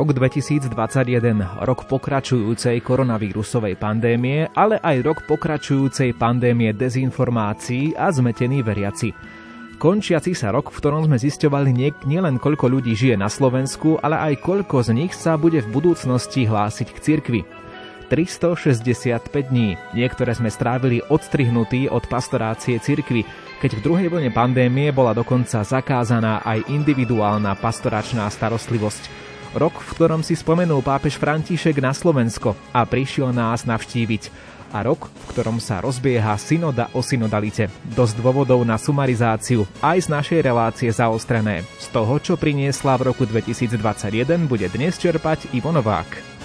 Rok 2021, rok pokračujúcej koronavírusovej pandémie, ale aj rok pokračujúcej pandémie dezinformácií a zmetení veriaci. Končiaci sa rok, v ktorom sme zisťovali nie, nielen koľko ľudí žije na Slovensku, ale aj koľko z nich sa bude v budúcnosti hlásiť k cirkvi. 365 dní. Niektoré sme strávili odstrihnutí od pastorácie cirkvy, keď v druhej vlne pandémie bola dokonca zakázaná aj individuálna pastoračná starostlivosť rok, v ktorom si spomenul pápež František na Slovensko a prišiel nás navštíviť a rok, v ktorom sa rozbieha synoda o synodalite. Dosť dôvodov na sumarizáciu aj z našej relácie zaostrené. Z toho, čo priniesla v roku 2021, bude dnes čerpať Ivo Novák.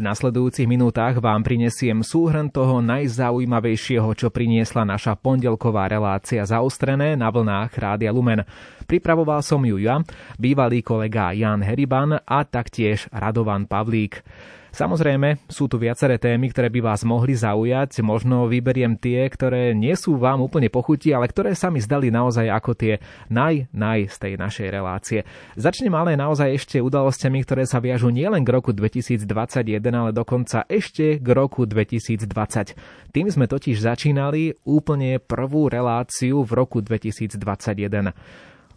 V nasledujúcich minútach vám prinesiem súhrn toho najzaujímavejšieho, čo priniesla naša pondelková relácia zaostrené na vlnách Rádia Lumen. Pripravoval som ju ja, bývalý kolega Jan Heriban a taktiež Radovan Pavlík. Samozrejme, sú tu viaceré témy, ktoré by vás mohli zaujať. Možno vyberiem tie, ktoré nie sú vám úplne pochutí, ale ktoré sa mi zdali naozaj ako tie naj, naj z tej našej relácie. Začnem ale naozaj ešte udalosťami, ktoré sa viažu nielen k roku 2021, ale dokonca ešte k roku 2020. Tým sme totiž začínali úplne prvú reláciu v roku 2021.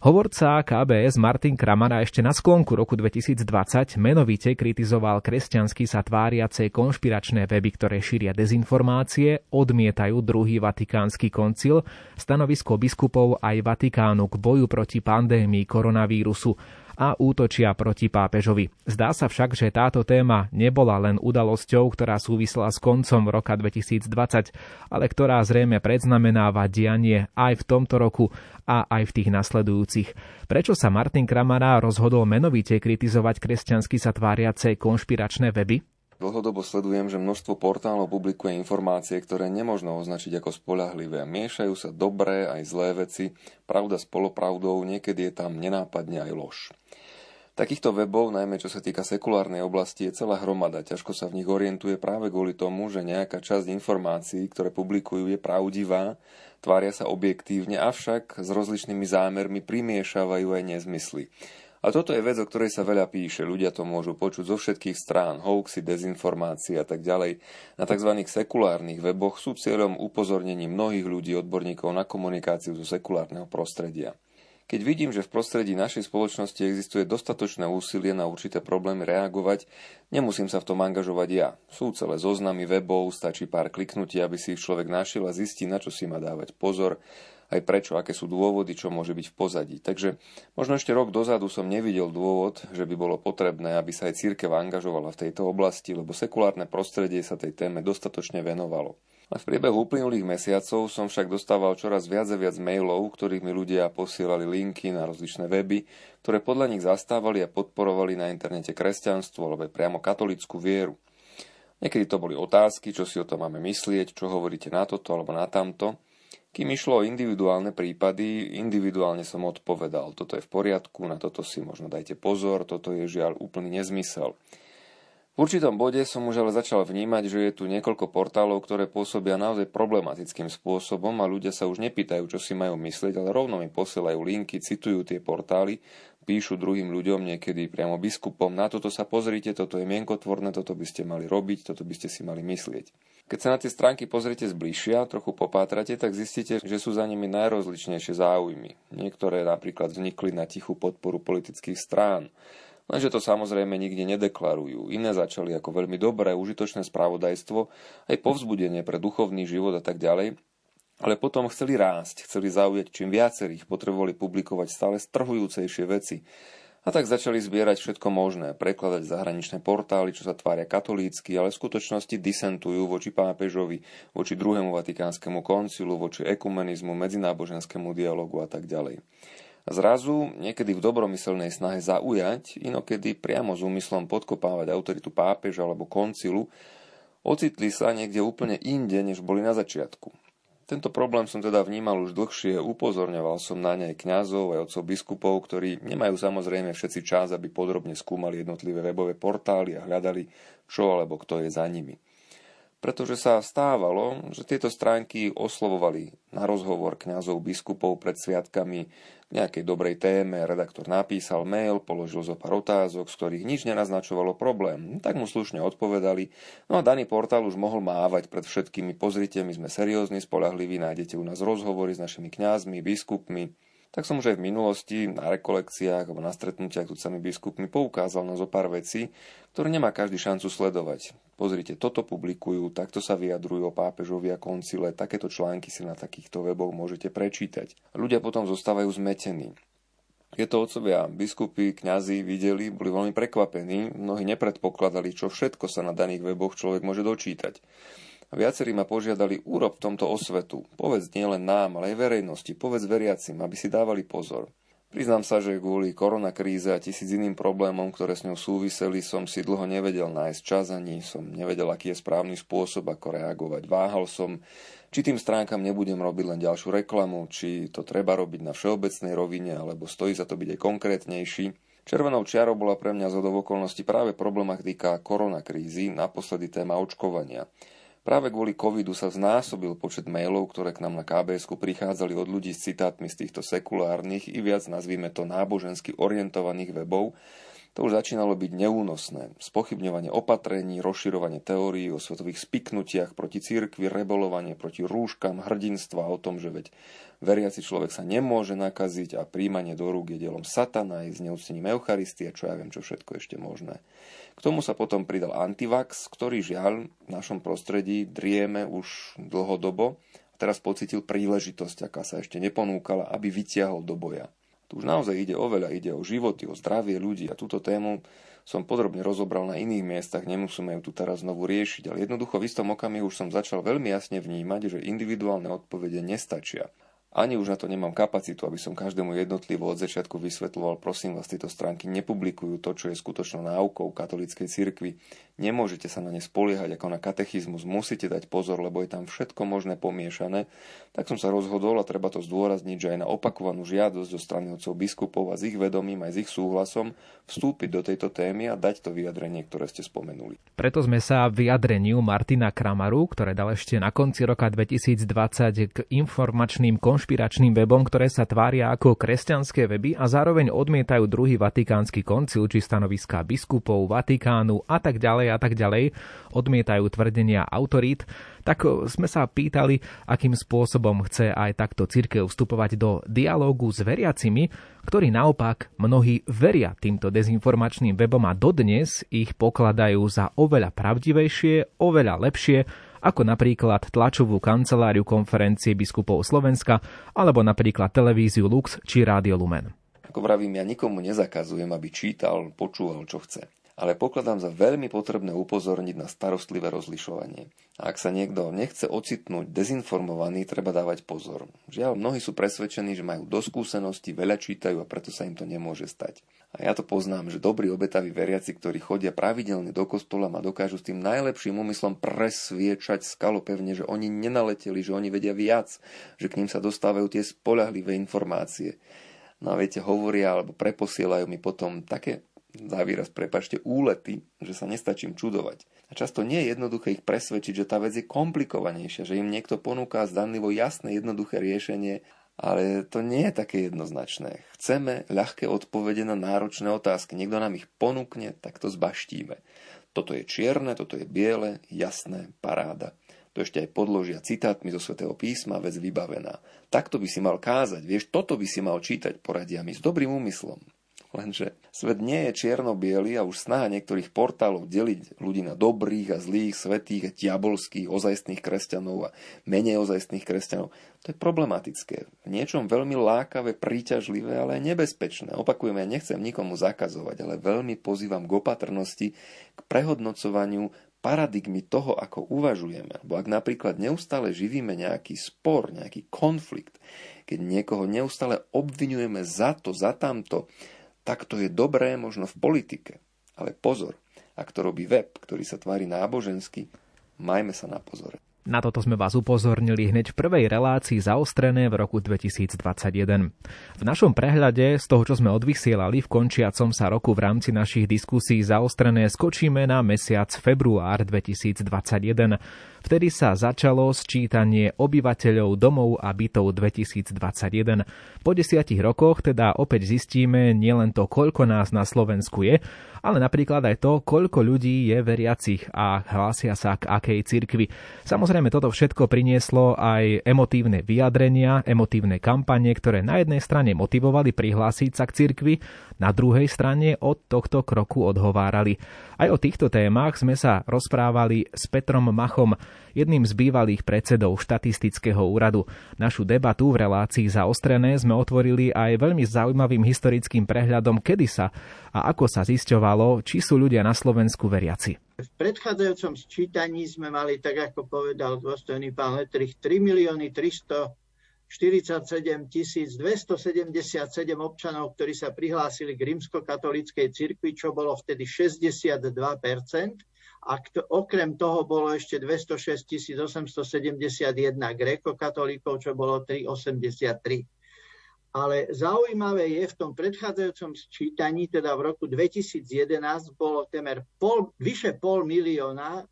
Hovorca KBS Martin Kramara ešte na sklonku roku 2020 menovite kritizoval kresťansky sa tváriace konšpiračné weby, ktoré šíria dezinformácie, odmietajú druhý vatikánsky koncil, stanovisko biskupov aj Vatikánu k boju proti pandémii koronavírusu a útočia proti pápežovi. Zdá sa však, že táto téma nebola len udalosťou, ktorá súvisela s koncom roka 2020, ale ktorá zrejme predznamenáva dianie aj v tomto roku a aj v tých nasledujúcich. Prečo sa Martin Kramara rozhodol menovite kritizovať kresťansky sa tváriace konšpiračné weby? Dlhodobo sledujem, že množstvo portálov publikuje informácie, ktoré nemožno označiť ako spolahlivé. Miešajú sa dobré aj zlé veci, pravda s polopravdou, niekedy je tam nenápadne aj lož. Takýchto webov, najmä čo sa týka sekulárnej oblasti, je celá hromada. Ťažko sa v nich orientuje práve kvôli tomu, že nejaká časť informácií, ktoré publikujú, je pravdivá, tvária sa objektívne, avšak s rozličnými zámermi primiešavajú aj nezmysly. A toto je vec, o ktorej sa veľa píše. Ľudia to môžu počuť zo všetkých strán, hoaxy, dezinformácie a tak ďalej. Na tzv. sekulárnych weboch sú cieľom upozornení mnohých ľudí, odborníkov na komunikáciu zo sekulárneho prostredia. Keď vidím, že v prostredí našej spoločnosti existuje dostatočné úsilie na určité problémy reagovať, nemusím sa v tom angažovať ja. Sú celé zoznamy webov, stačí pár kliknutí, aby si ich človek našiel a zistí, na čo si má dávať pozor, aj prečo, aké sú dôvody, čo môže byť v pozadí. Takže možno ešte rok dozadu som nevidel dôvod, že by bolo potrebné, aby sa aj církev angažovala v tejto oblasti, lebo sekulárne prostredie sa tej téme dostatočne venovalo. A v priebehu uplynulých mesiacov som však dostával čoraz viac a viac mailov, ktorých mi ľudia posielali linky na rozličné weby, ktoré podľa nich zastávali a podporovali na internete kresťanstvo alebo priamo katolickú vieru. Niekedy to boli otázky, čo si o tom máme myslieť, čo hovoríte na toto alebo na tamto. Kým išlo o individuálne prípady, individuálne som odpovedal, toto je v poriadku, na toto si možno dajte pozor, toto je žiaľ úplný nezmysel. V určitom bode som už ale začal vnímať, že je tu niekoľko portálov, ktoré pôsobia naozaj problematickým spôsobom a ľudia sa už nepýtajú, čo si majú myslieť, ale rovno mi posielajú linky, citujú tie portály, píšu druhým ľuďom, niekedy priamo biskupom, na toto sa pozrite, toto je mienkotvorné, toto by ste mali robiť, toto by ste si mali myslieť. Keď sa na tie stránky pozriete zbližšia, trochu popátrate, tak zistíte, že sú za nimi najrozličnejšie záujmy. Niektoré napríklad vznikli na tichú podporu politických strán, Lenže to samozrejme nikde nedeklarujú. Iné začali ako veľmi dobré, užitočné spravodajstvo, aj povzbudenie pre duchovný život a tak ďalej, ale potom chceli rásť, chceli zaujať čím viacerých, potrebovali publikovať stále strhujúcejšie veci. A tak začali zbierať všetko možné, prekladať zahraničné portály, čo sa tvária katolícky, ale v skutočnosti disentujú voči pápežovi, voči druhému vatikánskemu koncilu, voči ekumenizmu, medzináboženskému dialogu a tak ďalej. Zrazu, niekedy v dobromyselnej snahe zaujať, inokedy priamo s úmyslom podkopávať autoritu pápeža alebo koncilu, ocitli sa niekde úplne inde, než boli na začiatku. Tento problém som teda vnímal už dlhšie, upozorňoval som na ne aj kňazov, aj otcov biskupov, ktorí nemajú samozrejme všetci čas, aby podrobne skúmali jednotlivé webové portály a hľadali, čo alebo kto je za nimi. Pretože sa stávalo, že tieto stránky oslovovali na rozhovor kňazov, biskupov pred sviatkami. K nejakej dobrej téme, redaktor napísal mail, položil zo pár otázok, z ktorých nič nenaznačovalo problém. Tak mu slušne odpovedali, no a daný portál už mohol mávať pred všetkými, pozrite, my sme seriózni, spolahliví, nájdete u nás rozhovory s našimi kňazmi, biskupmi, tak som už aj v minulosti na rekolekciách alebo na stretnutiach tu sami biskupmi poukázal na zo pár vecí, ktoré nemá každý šancu sledovať. Pozrite, toto publikujú, takto sa vyjadrujú o pápežovi a koncile, takéto články si na takýchto weboch môžete prečítať. Ľudia potom zostávajú zmetení. Tieto otcovia, biskupy, kňazi videli, boli veľmi prekvapení, mnohí nepredpokladali, čo všetko sa na daných weboch človek môže dočítať. Viacerí ma požiadali, urob v tomto osvetu. Povedz nielen nám, ale aj verejnosti, povedz veriacim, aby si dávali pozor. Priznám sa, že kvôli koronakríze a tisíc iným problémom, ktoré s ňou súviseli, som si dlho nevedel nájsť čas ani som nevedel, aký je správny spôsob, ako reagovať. Váhal som, či tým stránkam nebudem robiť len ďalšiu reklamu, či to treba robiť na všeobecnej rovine, alebo stojí za to byť aj konkrétnejší. Červenou čiarou bola pre mňa zhodov okolností práve problematika koronakrízy, naposledy téma očkovania. Práve kvôli covidu sa znásobil počet mailov, ktoré k nám na kbs prichádzali od ľudí s citátmi z týchto sekulárnych i viac nazvíme to nábožensky orientovaných webov, to už začínalo byť neúnosné. Spochybňovanie opatrení, rozširovanie teórií o svetových spiknutiach proti cirkvi, rebolovanie proti rúškam, hrdinstva o tom, že veď veriaci človek sa nemôže nakaziť a príjmanie do rúk je dielom satana aj s neúctením Eucharistie, čo ja viem, čo všetko ešte možné. K tomu sa potom pridal antivax, ktorý žiaľ v našom prostredí drieme už dlhodobo a teraz pocitil príležitosť, aká sa ešte neponúkala, aby vytiahol do boja. Tu už naozaj ide o veľa, ide o životy, o zdravie ľudí a túto tému som podrobne rozobral na iných miestach, nemusíme ju tu teraz znovu riešiť, ale jednoducho v istom okamihu už som začal veľmi jasne vnímať, že individuálne odpovede nestačia. Ani už na to nemám kapacitu, aby som každému jednotlivo od začiatku vysvetľoval, prosím vás, tieto stránky nepublikujú to, čo je skutočnou náukou katolíckej cirkvi. Nemôžete sa na ne spoliehať ako na katechizmus, musíte dať pozor, lebo je tam všetko možné pomiešané. Tak som sa rozhodol a treba to zdôrazniť, že aj na opakovanú žiadosť zo strany otcov biskupov a s ich vedomím aj s ich súhlasom vstúpiť do tejto témy a dať to vyjadrenie, ktoré ste spomenuli. Preto sme sa vyjadreniu Martina Kramaru, ktoré dal ešte na konci roka 2020 k informačným konš konšpiračným webom, ktoré sa tvária ako kresťanské weby a zároveň odmietajú druhý vatikánsky koncil či stanoviská biskupov, Vatikánu a tak ďalej a tak ďalej, odmietajú tvrdenia autorít, tak sme sa pýtali, akým spôsobom chce aj takto církev vstupovať do dialógu s veriacimi, ktorí naopak mnohí veria týmto dezinformačným webom a dodnes ich pokladajú za oveľa pravdivejšie, oveľa lepšie ako napríklad tlačovú kanceláriu konferencie biskupov Slovenska alebo napríklad televíziu Lux či Rádio Lumen. Ako vravím, ja nikomu nezakazujem, aby čítal, počúval, čo chce ale pokladám za veľmi potrebné upozorniť na starostlivé rozlišovanie. A ak sa niekto nechce ocitnúť dezinformovaný, treba dávať pozor. Žiaľ, mnohí sú presvedčení, že majú do skúsenosti, veľa čítajú a preto sa im to nemôže stať. A ja to poznám, že dobrí obetaví veriaci, ktorí chodia pravidelne do kostola a dokážu s tým najlepším úmyslom presviečať skalopevne, že oni nenaleteli, že oni vedia viac, že k ním sa dostávajú tie spolahlivé informácie. No a viete, hovoria alebo preposielajú mi potom také za výraz, prepačte, úlety, že sa nestačím čudovať. A často nie je jednoduché ich presvedčiť, že tá vec je komplikovanejšia, že im niekto ponúka zdanlivo jasné, jednoduché riešenie, ale to nie je také jednoznačné. Chceme ľahké odpovede na náročné otázky. Niekto nám ich ponúkne, tak to zbaštíme. Toto je čierne, toto je biele, jasné, paráda. To ešte aj podložia citátmi zo svätého písma, vec vybavená. Takto by si mal kázať, vieš, toto by si mal čítať, poradia mi s dobrým úmyslom. Lenže svet nie je čierno-biely a už snaha niektorých portálov deliť ľudí na dobrých a zlých, svetých diabolských, ozajstných kresťanov a menej ozajstných kresťanov, to je problematické. V niečom veľmi lákavé, príťažlivé, ale aj nebezpečné. Opakujem, ja nechcem nikomu zakazovať, ale veľmi pozývam k opatrnosti, k prehodnocovaniu paradigmy toho, ako uvažujeme. Lebo ak napríklad neustále živíme nejaký spor, nejaký konflikt, keď niekoho neustále obvinujeme za to, za tamto, tak to je dobré možno v politike. Ale pozor, ak to robí web, ktorý sa tvári nábožensky, majme sa na pozore. Na toto sme vás upozornili hneď v prvej relácii zaostrené v roku 2021. V našom prehľade z toho, čo sme odvysielali v končiacom sa roku v rámci našich diskusí zaostrené, skočíme na mesiac február 2021. Vtedy sa začalo sčítanie obyvateľov domov a bytov 2021. Po desiatich rokoch teda opäť zistíme nielen to, koľko nás na Slovensku je, ale napríklad aj to, koľko ľudí je veriacich a hlásia sa k akej cirkvi. Samozrejme, toto všetko prinieslo aj emotívne vyjadrenia, emotívne kampanie, ktoré na jednej strane motivovali prihlásiť sa k cirkvi, na druhej strane od tohto kroku odhovárali. Aj o týchto témach sme sa rozprávali s Petrom Machom, jedným z bývalých predsedov štatistického úradu. Našu debatu v relácii zaostrené sme otvorili aj veľmi zaujímavým historickým prehľadom, kedy sa a ako sa zisťovalo, či sú ľudia na Slovensku veriaci. V predchádzajúcom sčítaní sme mali, tak ako povedal dôstojný pán Letrich, 3 milióny 347 277 občanov, ktorí sa prihlásili k rímskokatolíckej cirkvi, čo bolo vtedy 62% a okrem toho bolo ešte 206 871 gréko-katolíkov, čo bolo 383. Ale zaujímavé je, v tom predchádzajúcom sčítaní, teda v roku 2011, bolo temer pol, vyše pol milióna e,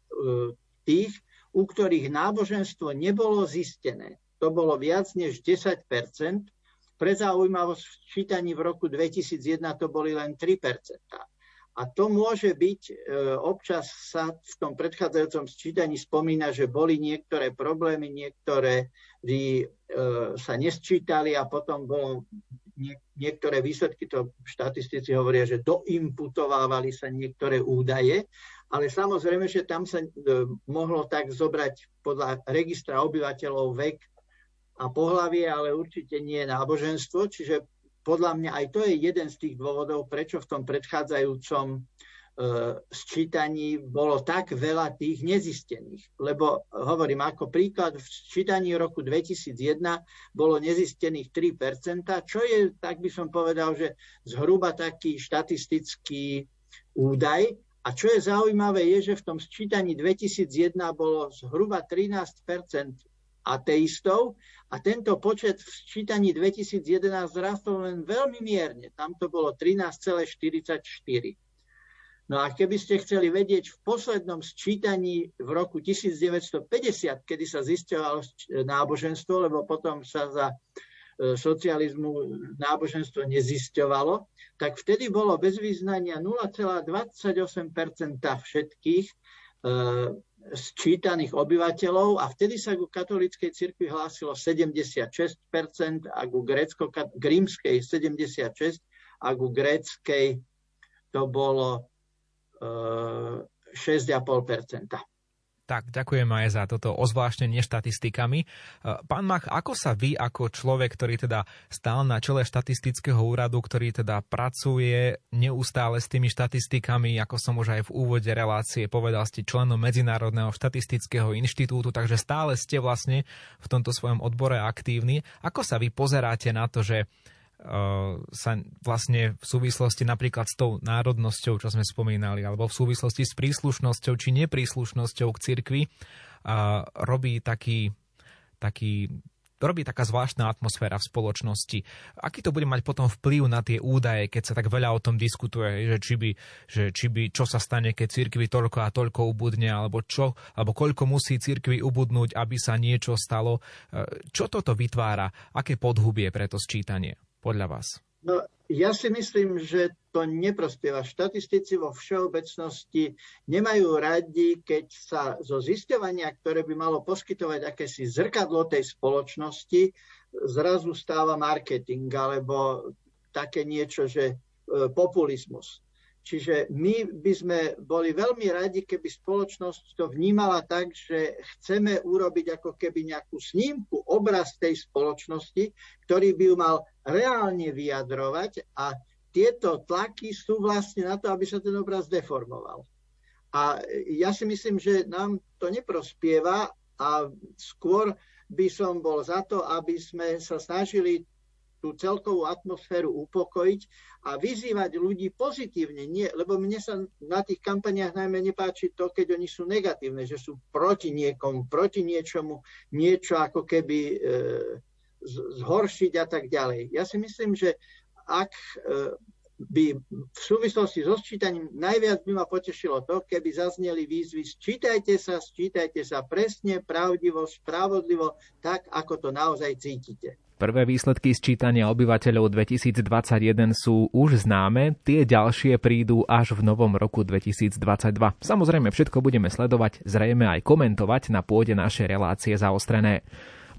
tých, u ktorých náboženstvo nebolo zistené. To bolo viac než 10% Pre zaujímavosť v sčítaní v roku 2001 to boli len 3% a to môže byť, e, občas sa v tom predchádzajúcom sčítaní spomína, že boli niektoré problémy, niektoré e, sa nesčítali a potom bolo niektoré výsledky, to štatistici hovoria, že doimputovávali sa niektoré údaje, ale samozrejme, že tam sa e, mohlo tak zobrať podľa registra obyvateľov vek a pohlavie, ale určite nie náboženstvo, čiže podľa mňa aj to je jeden z tých dôvodov, prečo v tom predchádzajúcom e, sčítaní bolo tak veľa tých nezistených. Lebo hovorím, ako príklad, v sčítaní roku 2001 bolo nezistených 3%, čo je, tak by som povedal, že zhruba taký štatistický údaj. A čo je zaujímavé, je, že v tom sčítaní 2001 bolo zhruba 13 ateistov a tento počet v sčítaní 2011 zrastol len veľmi mierne. Tam to bolo 13,44. No a keby ste chceli vedieť, v poslednom sčítaní v roku 1950, kedy sa zisťovalo náboženstvo, lebo potom sa za e, socializmu náboženstvo nezisťovalo, tak vtedy bolo bez význania 0,28 všetkých e, sčítaných obyvateľov a vtedy sa ku katolíckej cirkvi hlásilo 76% a ku grécko-rímskej 76% a ku gréckej to bolo uh, e, 6,5%. Tak, ďakujem aj za toto ozvláštnenie štatistikami. E, pán Mach, ako sa vy ako človek, ktorý teda stál na čele štatistického úradu, ktorý teda pracuje neustále s tými štatistikami, ako som už aj v úvode relácie povedal, ste členom Medzinárodného štatistického inštitútu, takže stále ste vlastne v tomto svojom odbore aktívni. Ako sa vy pozeráte na to, že sa vlastne v súvislosti napríklad s tou národnosťou, čo sme spomínali, alebo v súvislosti s príslušnosťou či nepríslušnosťou k cirkvi a robí taký, taký robí taká zvláštna atmosféra v spoločnosti. Aký to bude mať potom vplyv na tie údaje, keď sa tak veľa o tom diskutuje, že či by, že či by čo sa stane, keď cirkvi toľko a toľko ubudne, alebo čo, alebo koľko musí cirkvi ubudnúť, aby sa niečo stalo. Eh, čo toto vytvára? Aké podhubie pre to sčítanie? Podľa vás? No, ja si myslím, že to neprospieva. Štatistici vo všeobecnosti nemajú radi, keď sa zo zisťovania, ktoré by malo poskytovať akési zrkadlo tej spoločnosti, zrazu stáva marketing alebo také niečo, že e, populizmus. Čiže my by sme boli veľmi radi, keby spoločnosť to vnímala tak, že chceme urobiť ako keby nejakú snímku, obraz tej spoločnosti, ktorý by ju mal reálne vyjadrovať a tieto tlaky sú vlastne na to, aby sa ten obraz deformoval. A ja si myslím, že nám to neprospieva a skôr by som bol za to, aby sme sa snažili tú celkovú atmosféru upokojiť a vyzývať ľudí pozitívne. Nie, lebo mne sa na tých kampaniách najmä nepáči to, keď oni sú negatívne, že sú proti niekomu, proti niečomu, niečo ako keby e, zhoršiť a tak ďalej. Ja si myslím, že ak e, by v súvislosti so sčítaním najviac by ma potešilo to, keby zazneli výzvy sčítajte sa, sčítajte sa presne, pravdivo, spravodlivo, tak ako to naozaj cítite. Prvé výsledky sčítania obyvateľov 2021 sú už známe, tie ďalšie prídu až v novom roku 2022. Samozrejme všetko budeme sledovať, zrejme aj komentovať na pôde našej relácie zaostrené.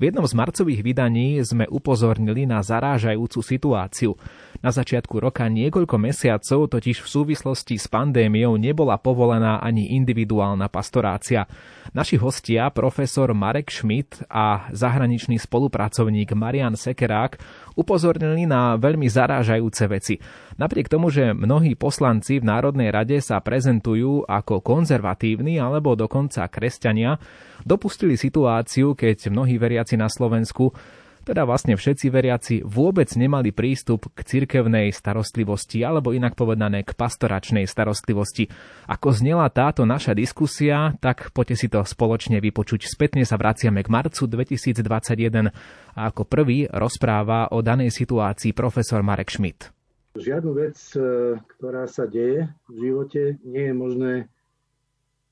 V jednom z marcových vydaní sme upozornili na zarážajúcu situáciu. Na začiatku roka niekoľko mesiacov totiž v súvislosti s pandémiou nebola povolená ani individuálna pastorácia. Naši hostia, profesor Marek Schmidt a zahraničný spolupracovník Marian Sekerák, upozornili na veľmi zarážajúce veci. Napriek tomu, že mnohí poslanci v Národnej rade sa prezentujú ako konzervatívni alebo dokonca kresťania, dopustili situáciu, keď mnohí veriaci na Slovensku teda vlastne všetci veriaci vôbec nemali prístup k cirkevnej starostlivosti alebo inak povedané k pastoračnej starostlivosti. Ako znela táto naša diskusia, tak poďte si to spoločne vypočuť. Spätne sa vraciame k marcu 2021 a ako prvý rozpráva o danej situácii profesor Marek Schmidt. Žiadnu vec, e, ktorá sa deje v živote, nie je možné e,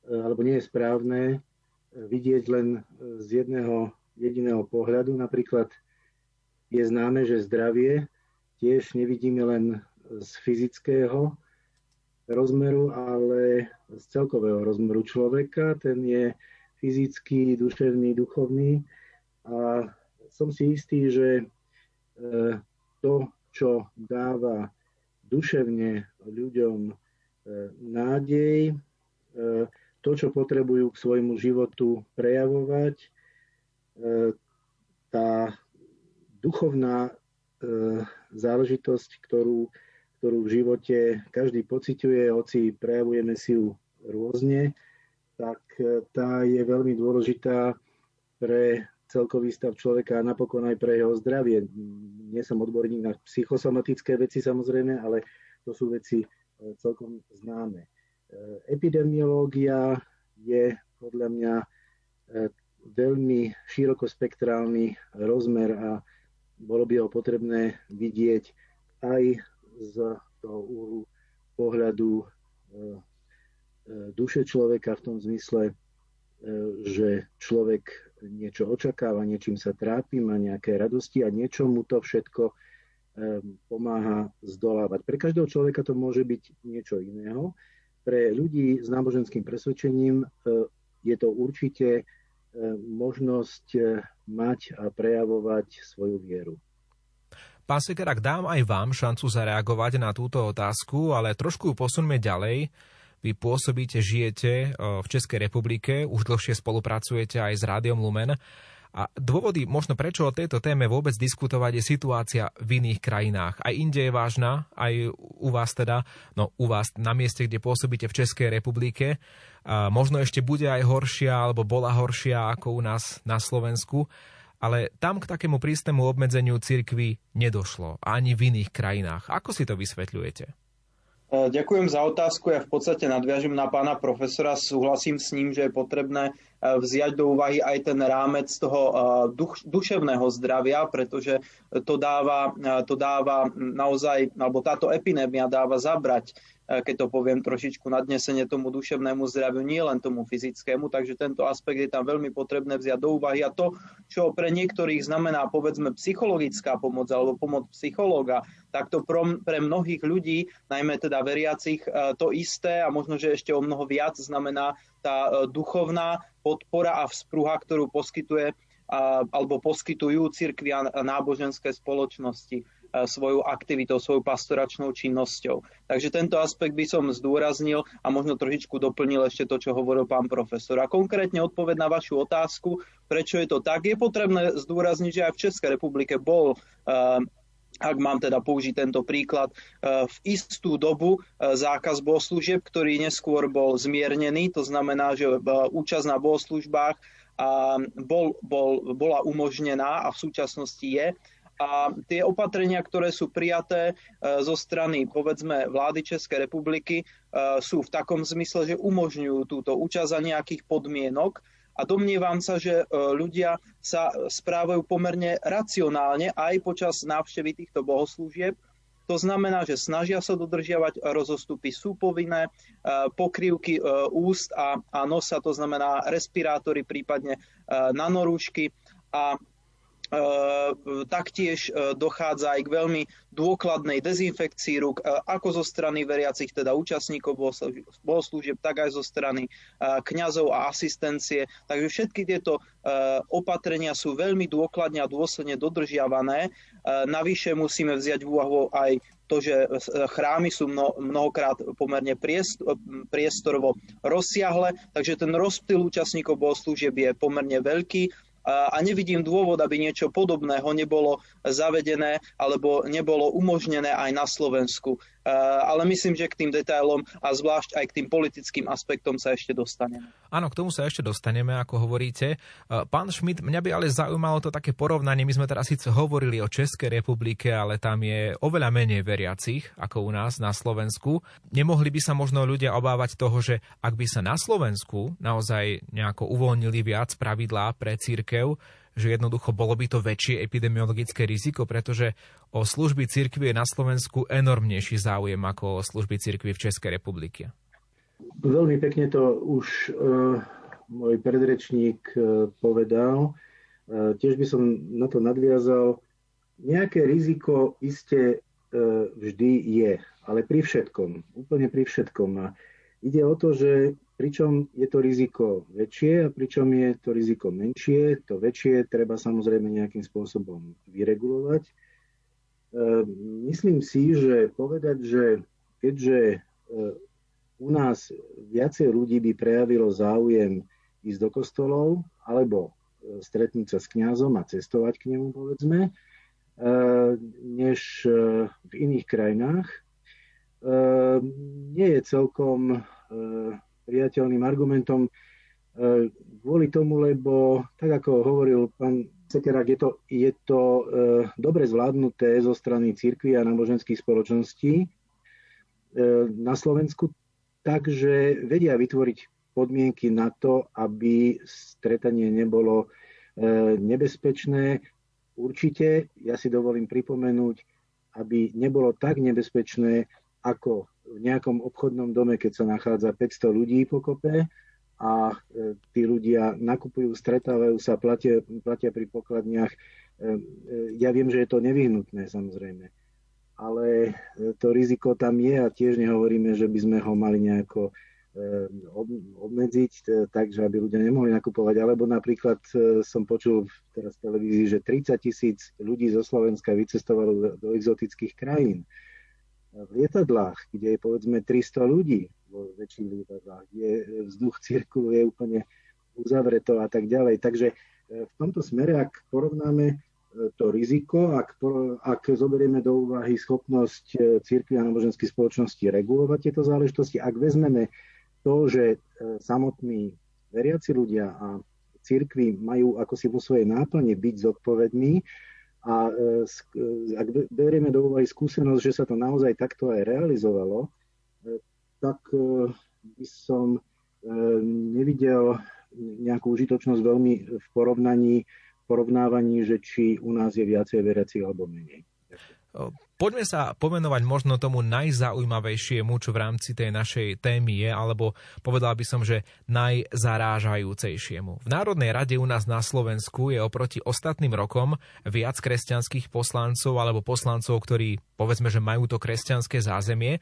alebo nie je správne vidieť len z jedného jediného pohľadu. Napríklad je známe, že zdravie tiež nevidíme len z fyzického rozmeru, ale z celkového rozmeru človeka. Ten je fyzický, duševný, duchovný. A som si istý, že e, to, čo dáva duševne ľuďom e, nádej, e, to, čo potrebujú k svojmu životu prejavovať, e, tá duchovná e, záležitosť, ktorú, ktorú v živote každý pociťuje, hoci prejavujeme si ju rôzne, tak e, tá je veľmi dôležitá pre celkový stav človeka a napokon aj pre jeho zdravie. Nie som odborník na psychosomatické veci samozrejme, ale to sú veci celkom známe. Epidemiológia je podľa mňa e, veľmi širokospektrálny rozmer a bolo by ho potrebné vidieť aj z toho úhlu pohľadu e, e, duše človeka v tom zmysle, že človek niečo očakáva, niečím sa trápi, má nejaké radosti a niečo mu to všetko pomáha zdolávať. Pre každého človeka to môže byť niečo iného. Pre ľudí s náboženským presvedčením e, je to určite e, možnosť e, mať a prejavovať svoju vieru. Pán Sekerak, dám aj vám šancu zareagovať na túto otázku, ale trošku ju posunme ďalej. Vy pôsobíte, žijete v Českej republike, už dlhšie spolupracujete aj s Rádiom Lumen. A dôvody možno prečo o tejto téme vôbec diskutovať je situácia v iných krajinách. Aj inde je vážna, aj u vás teda, no u vás na mieste, kde pôsobíte v Českej republike. A možno ešte bude aj horšia, alebo bola horšia ako u nás na Slovensku. Ale tam k takému prísnemu obmedzeniu cirkvy nedošlo, ani v iných krajinách. Ako si to vysvetľujete? E, ďakujem za otázku. Ja v podstate nadviažem na pána profesora. Súhlasím s ním, že je potrebné e, vziať do úvahy aj ten rámec toho e, duš, duševného zdravia, pretože to dáva, to dáva naozaj, alebo táto epidémia dáva zabrať keď to poviem trošičku nadnesenie tomu duševnému zdraviu, nie len tomu fyzickému, takže tento aspekt je tam veľmi potrebné vziať do úvahy a to, čo pre niektorých znamená povedzme psychologická pomoc alebo pomoc psychológa, tak to pre mnohých ľudí, najmä teda veriacich, e, to isté a možno, že ešte o mnoho viac znamená tá e, duchovná podpora a vzpruha, ktorú poskytuje alebo poskytujú cirkvi a náboženské spoločnosti. E, svojou aktivitou, svojou pastoračnou činnosťou. Takže tento aspekt by som zdôraznil a možno trošičku doplnil ešte to, čo hovoril pán profesor. A konkrétne odpoved na vašu otázku, prečo je to tak, je potrebné zdôrazniť, že aj v Českej republike bol e, ak mám teda použiť tento príklad, e, v istú dobu zákaz bohoslúžieb, ktorý neskôr bol zmiernený, to znamená, že účasť na bohoslužbách bol, bol, bola umožnená a v súčasnosti je a tie opatrenia, ktoré sú prijaté e, zo strany, povedzme, vlády Českej republiky, e, sú v takom zmysle, že umožňujú túto účasť za nejakých podmienok. A domnievam sa, že e, ľudia sa správajú pomerne racionálne aj počas návštevy týchto bohoslúžieb To znamená, že snažia sa dodržiavať rozostupy, sú povinné pokrývky úst a, nosa, to znamená respirátory, prípadne nanorúčky a taktiež e, dochádza aj k veľmi dôkladnej dezinfekcii rúk, e, ako zo strany veriacich, teda účastníkov bohoslúžieb, tak aj zo strany kňazov a asistencie. Takže všetky tieto opatrenia sú veľmi dôkladne a dôsledne dodržiavané. Navyše musíme vziať v úvahu aj to, že chrámy sú mnohokrát pomerne priestorovo rozsiahle, takže ten rozptyl účastníkov bohoslúžieb je pomerne veľký a nevidím dôvod, aby niečo podobného nebolo zavedené alebo nebolo umožnené aj na Slovensku. Ale myslím, že k tým detailom a zvlášť aj k tým politickým aspektom sa ešte dostaneme. Áno, k tomu sa ešte dostaneme, ako hovoríte. Pán Šmit, mňa by ale zaujímalo to také porovnanie. My sme teraz síce hovorili o Českej republike, ale tam je oveľa menej veriacich ako u nás na Slovensku. Nemohli by sa možno ľudia obávať toho, že ak by sa na Slovensku naozaj nejako uvoľnili viac pravidlá pre církev, že jednoducho bolo by to väčšie epidemiologické riziko, pretože o služby cirkvi je na Slovensku enormnejší záujem ako o služby cirkvi v Českej republike. Veľmi pekne to už uh, môj predrečník uh, povedal. Uh, tiež by som na to nadviazal. Nejaké riziko iste uh, vždy je, ale pri všetkom, úplne pri všetkom. A ide o to, že pričom je to riziko väčšie a pričom je to riziko menšie. To väčšie treba samozrejme nejakým spôsobom vyregulovať. E, myslím si, že povedať, že keďže e, u nás viacej ľudí by prejavilo záujem ísť do kostolov alebo e, stretnúť sa s kňazom a cestovať k nemu, povedzme, než v iných krajinách, nie je celkom priateľným argumentom e, kvôli tomu, lebo tak ako hovoril pán Sekerák, je to, je to e, dobre zvládnuté zo strany církvy a náboženských spoločností e, na Slovensku, takže vedia vytvoriť podmienky na to, aby stretanie nebolo nebezpečné. Určite, ja si dovolím pripomenúť, aby nebolo tak nebezpečné, ako v nejakom obchodnom dome, keď sa nachádza 500 ľudí pokope a e, tí ľudia nakupujú, stretávajú sa, platia, platia pri pokladniach. E, e, ja viem, že je to nevyhnutné samozrejme, ale to riziko tam je a tiež nehovoríme, že by sme ho mali nejako obmedziť, takže aby ľudia nemohli nakupovať. Alebo napríklad som počul teraz v televízii, že 30 tisíc ľudí zo Slovenska vycestovalo do exotických krajín v lietadlách, kde je povedzme 300 ľudí vo väčších lietadlách, kde vzduch cirkuluje úplne uzavreto a tak ďalej. Takže e, v tomto smere, ak porovnáme e, to riziko, ak, ak zoberieme do úvahy schopnosť e, církvy a náboženských spoločností regulovať tieto záležitosti, ak vezmeme to, že samotní veriaci ľudia a církvy majú ako si vo svojej náplne byť zodpovední a e, e, ak berieme do úvahy skúsenosť, že sa to naozaj takto aj realizovalo, e, tak by som nevidel nejakú užitočnosť veľmi v porovnaní, porovnávaní, že či u nás je viacej veriacich alebo menej. Poďme sa pomenovať možno tomu najzaujímavejšiemu, čo v rámci tej našej témy je, alebo povedal by som, že najzarážajúcejšiemu. V Národnej rade u nás na Slovensku je oproti ostatným rokom viac kresťanských poslancov alebo poslancov, ktorí povedzme, že majú to kresťanské zázemie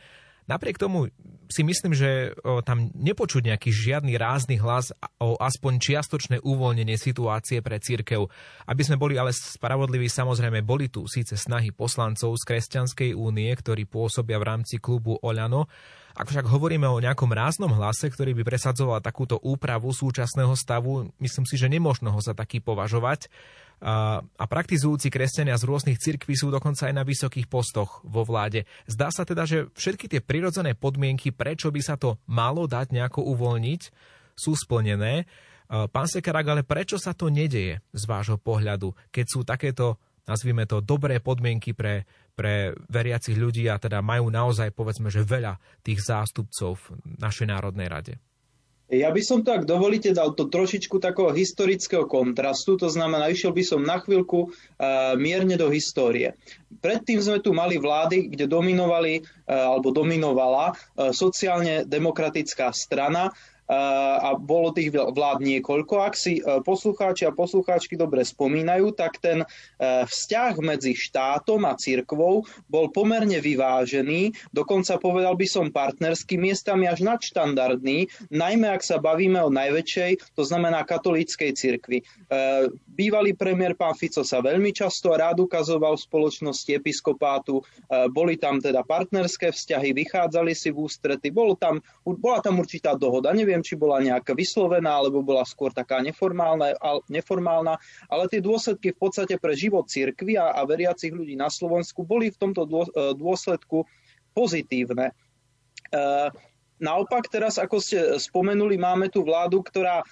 Napriek tomu si myslím, že tam nepočuť nejaký žiadny rázny hlas o aspoň čiastočné uvoľnenie situácie pre církev. Aby sme boli ale spravodliví, samozrejme boli tu síce snahy poslancov z Kresťanskej únie, ktorí pôsobia v rámci klubu Oľano, ak však hovoríme o nejakom ráznom hlase, ktorý by presadzoval takúto úpravu súčasného stavu, myslím si, že nemožno ho za taký považovať. A, praktizujúci kresťania z rôznych cirkví sú dokonca aj na vysokých postoch vo vláde. Zdá sa teda, že všetky tie prirodzené podmienky, prečo by sa to malo dať nejako uvoľniť, sú splnené. Pán Sekarák, ale prečo sa to nedeje z vášho pohľadu, keď sú takéto, nazvime to, dobré podmienky pre, pre veriacich ľudí a teda majú naozaj, povedzme, že veľa tých zástupcov v našej Národnej rade? Ja by som to, ak dovolíte, dal to trošičku takého historického kontrastu, to znamená, išiel by som na chvíľku uh, mierne do histórie. Predtým sme tu mali vlády, kde dominovali, uh, alebo dominovala uh, sociálne demokratická strana, a bolo tých vlád niekoľko. Ak si e, poslucháči a poslucháčky dobre spomínajú, tak ten e, vzťah medzi štátom a cirkvou bol pomerne vyvážený, dokonca povedal by som partnerský, miestami až nadštandardný, najmä ak sa bavíme o najväčšej, to znamená katolíckej cirkvi. Bývalý premiér pán Fico sa veľmi často rád ukazoval v spoločnosti episkopátu, boli tam teda partnerské vzťahy, vychádzali si v ústrety, bolo tam, bola tam určitá dohoda. Neviem, neviem, či bola nejaká vyslovená, alebo bola skôr taká neformálna, neformálna ale tie dôsledky v podstate pre život cirkvi a, a veriacich ľudí na Slovensku boli v tomto e, dôsledku pozitívne. E, Naopak teraz, ako ste spomenuli, máme tu vládu, ktorá e,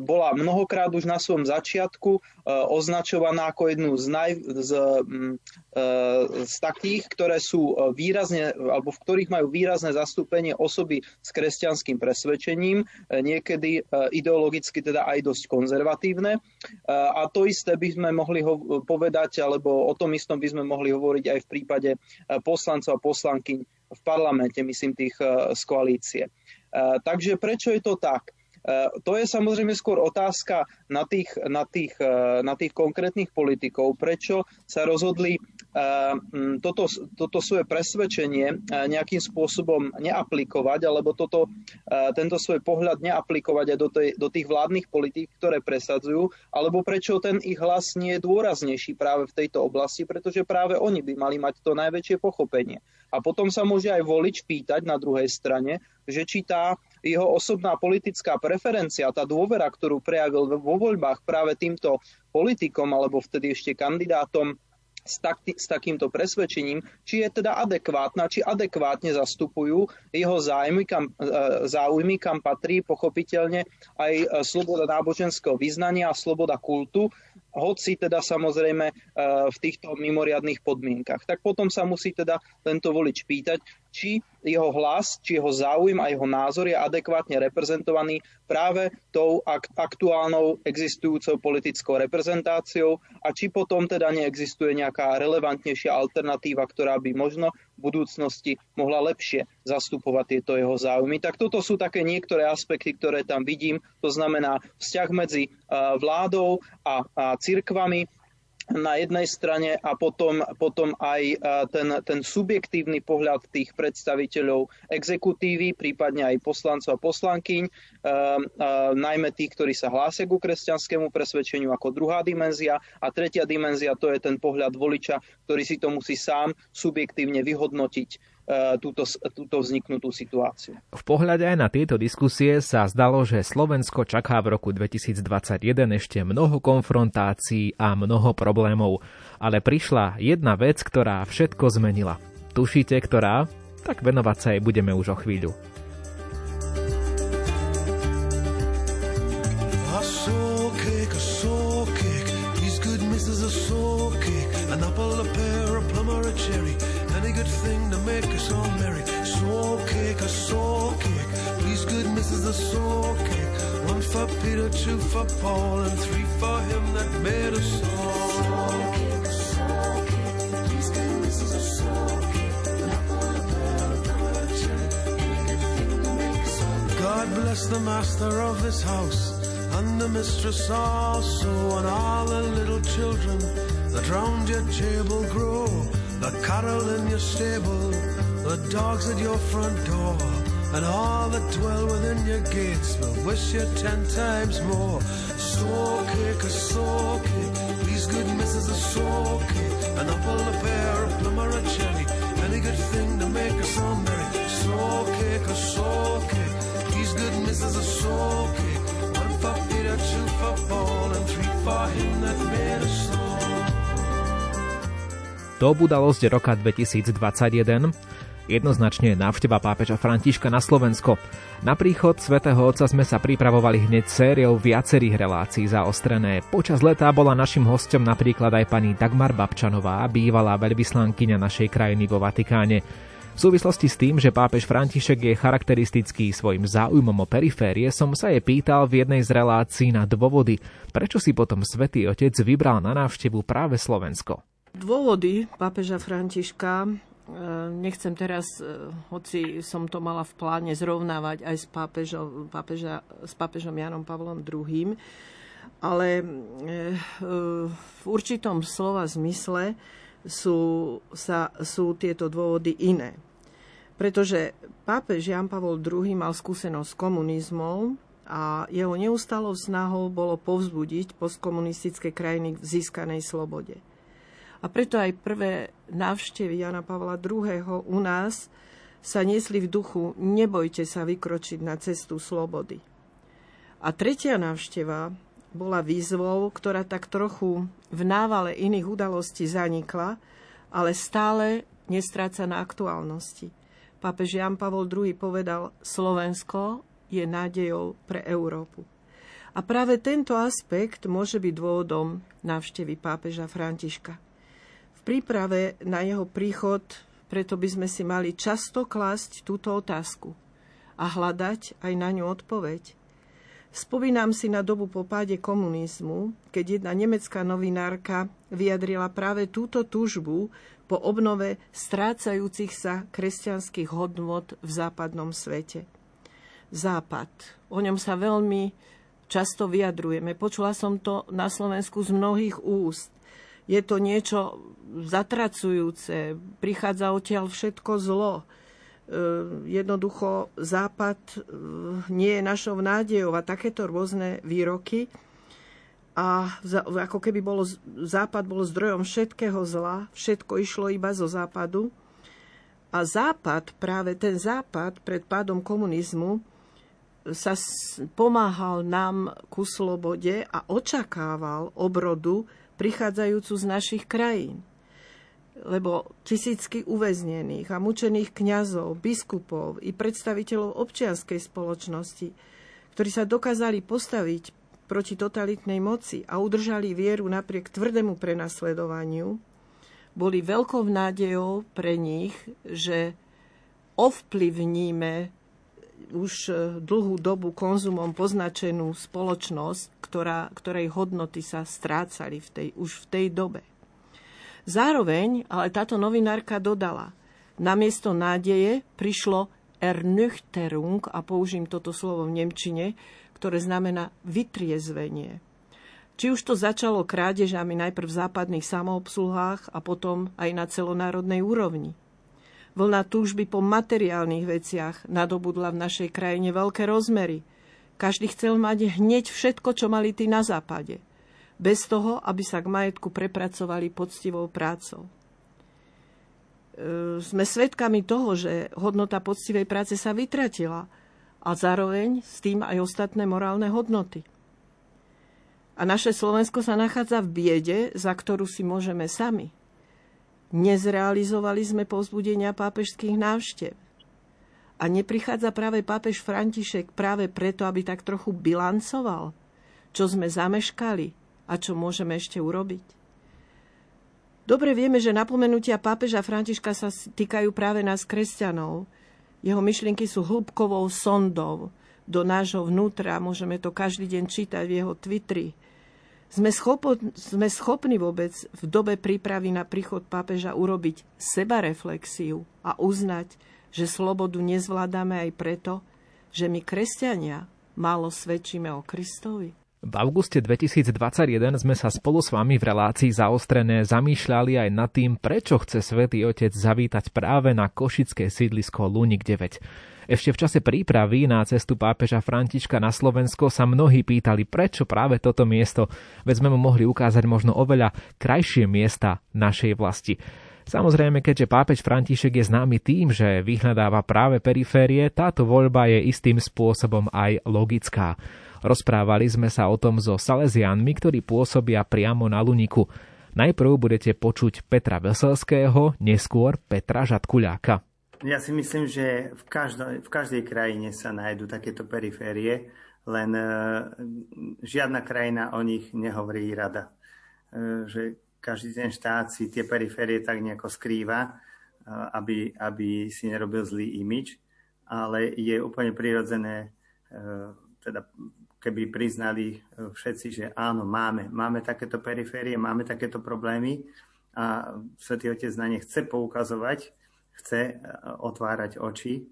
bola mnohokrát už na svojom začiatku e, označovaná ako jednu z, naj, z, e, z takých, ktoré sú výrazne, alebo v ktorých majú výrazné zastúpenie osoby s kresťanským presvedčením, niekedy ideologicky teda aj dosť konzervatívne. A to isté by sme mohli povedať, alebo o tom istom by sme mohli hovoriť aj v prípade poslancov a poslankyň v parlamente, myslím tých eh, z koalície. Eh, takže prečo je to tak? Eh, to je samozrejme skôr otázka na tých, na tých, na tých konkrétnych politikov, prečo sa rozhodli toto, toto svoje presvedčenie nejakým spôsobom neaplikovať, alebo toto, tento svoj pohľad neaplikovať aj do, tej, do tých vládnych politík, ktoré presadzujú, alebo prečo ten ich hlas nie je dôraznejší práve v tejto oblasti, pretože práve oni by mali mať to najväčšie pochopenie. A potom sa môže aj volič pýtať na druhej strane, že či tá jeho osobná politická preferencia, tá dôvera, ktorú prejavil vo voľbách práve týmto politikom alebo vtedy ešte kandidátom s, taký, s takýmto presvedčením, či je teda adekvátna, či adekvátne zastupujú jeho záujmy, kam, e, záujmy, kam patrí pochopiteľne aj e, sloboda náboženského vyznania a sloboda kultu, hoci teda samozrejme e, v týchto mimoriadných podmienkach. Tak potom sa musí teda tento volič pýtať, či jeho hlas, či jeho záujem a jeho názor je adekvátne reprezentovaný práve tou aktuálnou existujúcou politickou reprezentáciou a či potom teda neexistuje nejaká relevantnejšia alternatíva, ktorá by možno budúcnosti mohla lepšie zastupovať tieto jeho záujmy. Tak toto sú také niektoré aspekty, ktoré tam vidím. To znamená vzťah medzi vládou a, a cirkvami na jednej strane a potom, potom aj ten, ten subjektívny pohľad tých predstaviteľov exekutívy, prípadne aj poslancov a poslankyň, najmä tých, ktorí sa hlásia ku kresťanskému presvedčeniu ako druhá dimenzia. A tretia dimenzia to je ten pohľad voliča, ktorý si to musí sám subjektívne vyhodnotiť. E, túto, túto vzniknutú situáciu. V pohľade aj na tieto diskusie sa zdalo, že Slovensko čaká v roku 2021 ešte mnoho konfrontácií a mnoho problémov. Ale prišla jedna vec, ktorá všetko zmenila. Tušíte, ktorá? Tak venovať sa jej budeme už o chvíľu. Two for Paul, and three for him that made us all. God bless the master of this house and the mistress also, and all the little children that round your table grow the cattle in your stable, the dogs at your front door, and all that dwell within your gates will wish you ten times more. Soul cake, a soul cake, please good missus a soul cake, an apple, a pear, a plum or a cherry, any good thing to make us all merry. Soul cake, a soul cake, please good missus a soul cake, one for Peter, two for Paul, and three for him that made us all. Top udalosť roka 2021 jednoznačne návšteva pápeža Františka na Slovensko. Na príchod svätého Otca sme sa pripravovali hneď sériou viacerých relácií zaostrené. Počas leta bola našim hostom napríklad aj pani Dagmar Babčanová, bývalá veľvyslankyňa našej krajiny vo Vatikáne. V súvislosti s tým, že pápež František je charakteristický svojim záujmom o periférie, som sa jej pýtal v jednej z relácií na dôvody, prečo si potom svätý Otec vybral na návštevu práve Slovensko. Dôvody pápeža Františka nechcem teraz, e, hoci som to mala v pláne zrovnávať aj s, pápežom, pápeža, s pápežom Janom Pavlom II, ale e, v určitom slova zmysle sú, sa, sú tieto dôvody iné. Pretože pápež Jan Pavol II mal skúsenosť s komunizmom a jeho neustálou snahou bolo povzbudiť postkomunistické krajiny v získanej slobode. A preto aj prvé návštevy Jana Pavla II. u nás sa niesli v duchu nebojte sa vykročiť na cestu slobody. A tretia návšteva bola výzvou, ktorá tak trochu v návale iných udalostí zanikla, ale stále nestráca na aktuálnosti. Pápež Jan Pavol II povedal, Slovensko je nádejou pre Európu. A práve tento aspekt môže byť dôvodom návštevy pápeža Františka. Príprave na jeho príchod preto by sme si mali často klásť túto otázku a hľadať aj na ňu odpoveď. Spomínam si na dobu po páde komunizmu, keď jedna nemecká novinárka vyjadrila práve túto túžbu po obnove strácajúcich sa kresťanských hodnot v západnom svete. Západ. O ňom sa veľmi často vyjadrujeme. Počula som to na Slovensku z mnohých úst je to niečo zatracujúce, prichádza odtiaľ všetko zlo. E, jednoducho Západ e, nie je našou nádejou a takéto rôzne výroky. A ako keby bolo, Západ bol zdrojom všetkého zla, všetko išlo iba zo Západu. A Západ, práve ten Západ pred pádom komunizmu, sa pomáhal nám ku slobode a očakával obrodu prichádzajúcu z našich krajín. Lebo tisícky uväznených a mučených kňazov, biskupov i predstaviteľov občianskej spoločnosti, ktorí sa dokázali postaviť proti totalitnej moci a udržali vieru napriek tvrdému prenasledovaniu, boli veľkou nádejou pre nich, že ovplyvníme už e, dlhú dobu konzumom poznačenú spoločnosť, ktorá, ktorej hodnoty sa strácali v tej, už v tej dobe. Zároveň ale táto novinárka dodala, namiesto nádeje prišlo Ernüchterung, a použijem toto slovo v Nemčine, ktoré znamená vytriezvenie. Či už to začalo krádežami najprv v západných samoobsluhách a potom aj na celonárodnej úrovni. Vlna túžby po materiálnych veciach nadobudla v našej krajine veľké rozmery. Každý chcel mať hneď všetko, čo mali tí na západe. Bez toho, aby sa k majetku prepracovali poctivou prácou. E, sme svedkami toho, že hodnota poctivej práce sa vytratila a zároveň s tým aj ostatné morálne hodnoty. A naše Slovensko sa nachádza v biede, za ktorú si môžeme sami – Nezrealizovali sme povzbudenia pápežských návštev. A neprichádza práve pápež František práve preto, aby tak trochu bilancoval, čo sme zameškali a čo môžeme ešte urobiť. Dobre vieme, že napomenutia pápeža Františka sa týkajú práve nás kresťanov. Jeho myšlienky sú hĺbkovou sondou do nášho vnútra. Môžeme to každý deň čítať v jeho Twitteri sme, schopo, sme schopní vôbec v dobe prípravy na príchod pápeža urobiť sebareflexiu a uznať, že slobodu nezvládame aj preto, že my kresťania málo svedčíme o Kristovi? V auguste 2021 sme sa spolu s vami v relácii zaostrené zamýšľali aj nad tým, prečo chce Svetý Otec zavítať práve na košické sídlisko Lunik 9. Ešte v čase prípravy na cestu pápeža Františka na Slovensko sa mnohí pýtali, prečo práve toto miesto, veď sme mu mohli ukázať možno oveľa krajšie miesta našej vlasti. Samozrejme, keďže pápež František je známy tým, že vyhľadáva práve periférie, táto voľba je istým spôsobom aj logická. Rozprávali sme sa o tom so Salesianmi, ktorí pôsobia priamo na Luniku. Najprv budete počuť Petra Veselského, neskôr Petra Žatkuľáka. Ja si myslím, že v, každej, v každej krajine sa nájdú takéto periférie, len e, žiadna krajina o nich nehovorí rada. E, že každý ten štát si tie periférie tak nejako skrýva. aby, aby si nerobil zlý imič, ale je úplne prirodzené, teda keby priznali všetci, že áno, máme, máme takéto periférie, máme takéto problémy a Svetý Otec na ne chce poukazovať, chce otvárať oči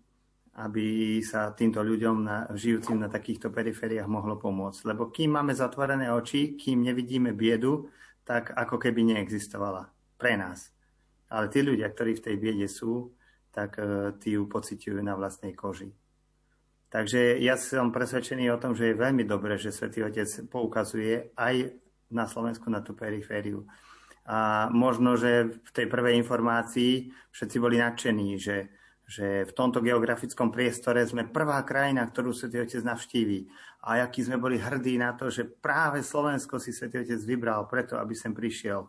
aby sa týmto ľuďom na, žijúcim na takýchto perifériách mohlo pomôcť. Lebo kým máme zatvorené oči, kým nevidíme biedu, tak ako keby neexistovala pre nás. Ale tí ľudia, ktorí v tej biede sú, tak uh, tí ju pociťujú na vlastnej koži. Takže ja som presvedčený o tom, že je veľmi dobré, že Svetý Otec poukazuje aj na Slovensku na tú perifériu. A možno, že v tej prvej informácii všetci boli nadšení, že že v tomto geografickom priestore sme prvá krajina, ktorú Svetý Otec navštíví. A aký sme boli hrdí na to, že práve Slovensko si Svetý Otec vybral preto, aby sem prišiel.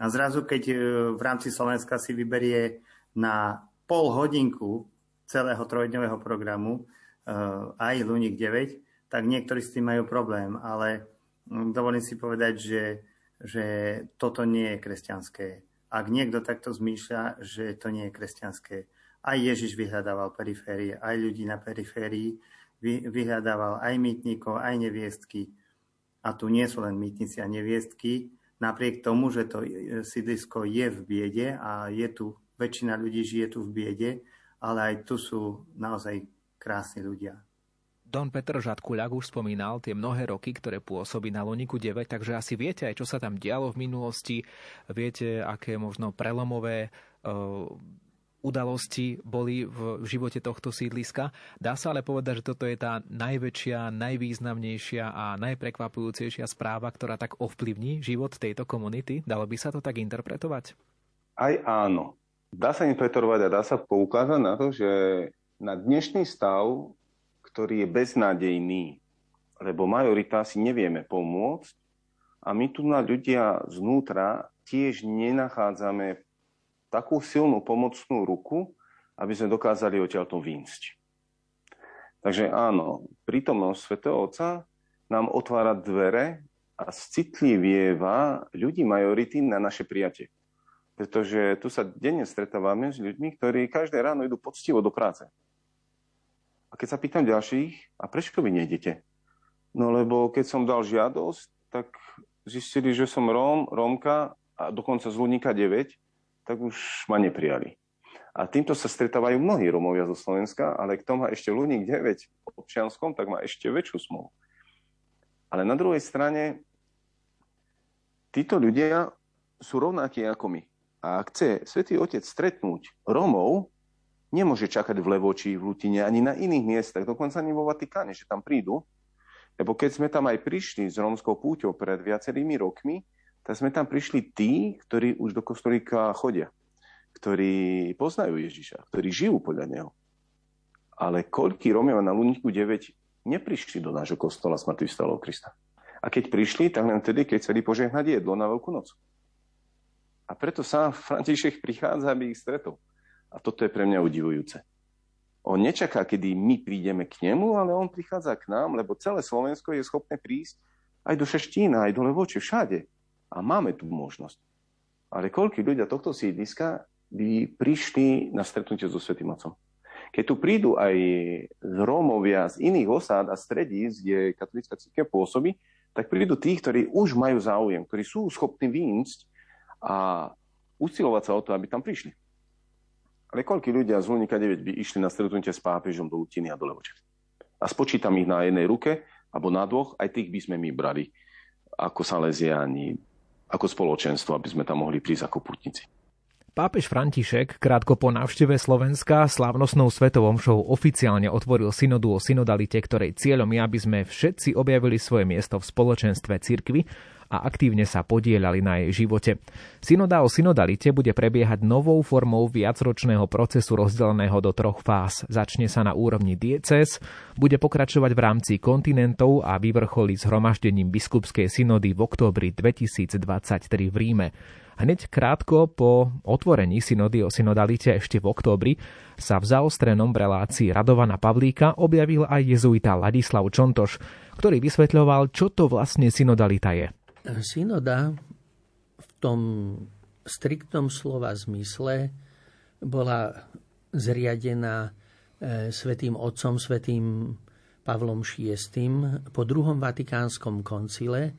A zrazu, keď e, v rámci Slovenska si vyberie na pol hodinku celého trojdňového programu aj Lunik 9, tak niektorí s tým majú problém. Ale dovolím si povedať, že, že toto nie je kresťanské. Ak niekto takto zmýšľa, že to nie je kresťanské, aj Ježiš vyhľadával periférie, aj ľudí na periférii, vyhľadával aj mýtnikov, aj neviestky. A tu nie sú len mýtnici a neviestky, napriek tomu, že to sídlisko je v biede a je tu, väčšina ľudí žije tu v biede, ale aj tu sú naozaj krásni ľudia. Don Petr Žadkuľak už spomínal tie mnohé roky, ktoré pôsobí na Loniku 9, takže asi viete aj, čo sa tam dialo v minulosti. Viete, aké možno prelomové uh, udalosti boli v živote tohto sídliska. Dá sa ale povedať, že toto je tá najväčšia, najvýznamnejšia a najprekvapujúcejšia správa, ktorá tak ovplyvní život tejto komunity? Dalo by sa to tak interpretovať? Aj áno. Dá sa interpretovať a dá sa poukázať na to, že na dnešný stav, ktorý je beznádejný, lebo majorita si nevieme pomôcť a my tu na ľudia znútra tiež nenachádzame takú silnú pomocnú ruku, aby sme dokázali odtiaľto výjsť. Takže áno, prítomnosť Svetého Otca nám otvára dvere a citlivieva ľudí majority na naše prijatie. Pretože tu sa denne stretávame s ľuďmi, ktorí každé ráno idú poctivo do práce. A keď sa pýtam ďalších, a prečo vy nejdete? No lebo keď som dal žiadosť, tak zistili, že som Róm, Rómka a dokonca z Lunika 9 tak už ma neprijali. A týmto sa stretávajú mnohí Romovia zo Slovenska, ale kto má ešte Luník 9 v občianskom, tak má ešte väčšiu smolu. Ale na druhej strane, títo ľudia sú rovnakí ako my. A ak chce Svetý Otec stretnúť Romov, nemôže čakať v Levoči, v Lutine, ani na iných miestach, dokonca ani vo Vatikáne, že tam prídu. Lebo keď sme tam aj prišli s romskou púťou pred viacerými rokmi, tak sme tam prišli tí, ktorí už do kostolíka chodia, ktorí poznajú Ježiša, ktorí žijú podľa neho. Ale koľký Romeo na Luníku 9 neprišli do nášho kostola smrtvých stalov Krista. A keď prišli, tak len vtedy, keď chceli požehnať jedlo na Veľkú noc. A preto sám František prichádza, aby ich stretol. A toto je pre mňa udivujúce. On nečaká, kedy my prídeme k nemu, ale on prichádza k nám, lebo celé Slovensko je schopné prísť aj do Šeštína, aj do Levoče, všade. A máme tu možnosť. Ale koľko ľudia tohto sídliska by prišli na stretnutie so Svetým Otcom? Keď tu prídu aj z Rómovia z iných osád a stredíc, kde katolická církev pôsobí, tak prídu tí, ktorí už majú záujem, ktorí sú schopní výjsť a usilovať sa o to, aby tam prišli. Ale koľko ľudia z Lunika 9 by išli na stretnutie s pápežom do Lutiny a do Levoče? A spočítam ich na jednej ruke, alebo na dvoch, aj tých by sme my brali ako Salesiani, ako spoločenstvo, aby sme tam mohli prísť ako putníci. Pápež František krátko po návšteve Slovenska slávnostnou svetovom show oficiálne otvoril synodu o synodalite, ktorej cieľom je, aby sme všetci objavili svoje miesto v spoločenstve cirkvy a aktívne sa podielali na jej živote. Synoda o synodalite bude prebiehať novou formou viacročného procesu rozdeleného do troch fáz. Začne sa na úrovni dieces, bude pokračovať v rámci kontinentov a vyvrcholí zhromaždením biskupskej synody v októbri 2023 v Ríme. Hneď krátko po otvorení synody o synodalite ešte v októbri sa v zaostrenom relácii Radovana Pavlíka objavil aj jezuita Ladislav Čontoš, ktorý vysvetľoval, čo to vlastne synodalita je. Synoda v tom striktnom slova zmysle bola zriadená e, svetým otcom, svetým Pavlom VI po druhom vatikánskom koncile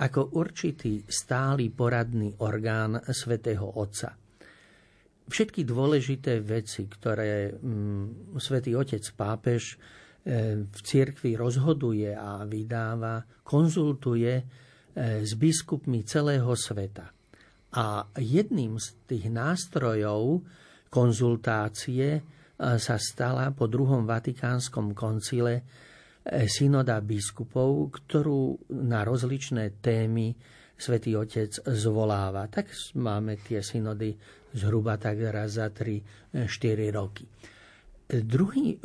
ako určitý stály poradný orgán svätého Otca. Všetky dôležité veci, ktoré mm, svätý Otec pápež e, v cirkvi rozhoduje a vydáva, konzultuje s biskupmi celého sveta. A jedným z tých nástrojov konzultácie e, sa stala po druhom vatikánskom koncile E, synoda biskupov, ktorú na rozličné témy svätý Otec zvoláva. Tak máme tie synody zhruba tak raz za 3-4 e, roky. Druhý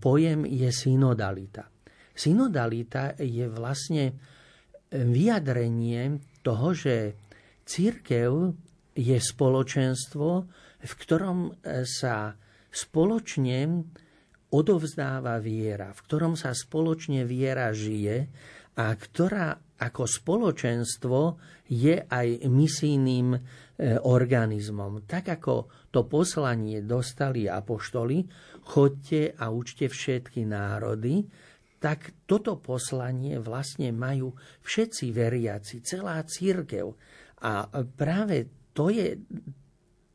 pojem je synodalita. Synodalita je vlastne vyjadrenie toho, že církev je spoločenstvo, v ktorom sa spoločne odovzdáva viera, v ktorom sa spoločne viera žije a ktorá ako spoločenstvo je aj misijným e, organizmom. Tak ako to poslanie dostali apoštoli, chodte a učte všetky národy, tak toto poslanie vlastne majú všetci veriaci, celá církev. A práve to je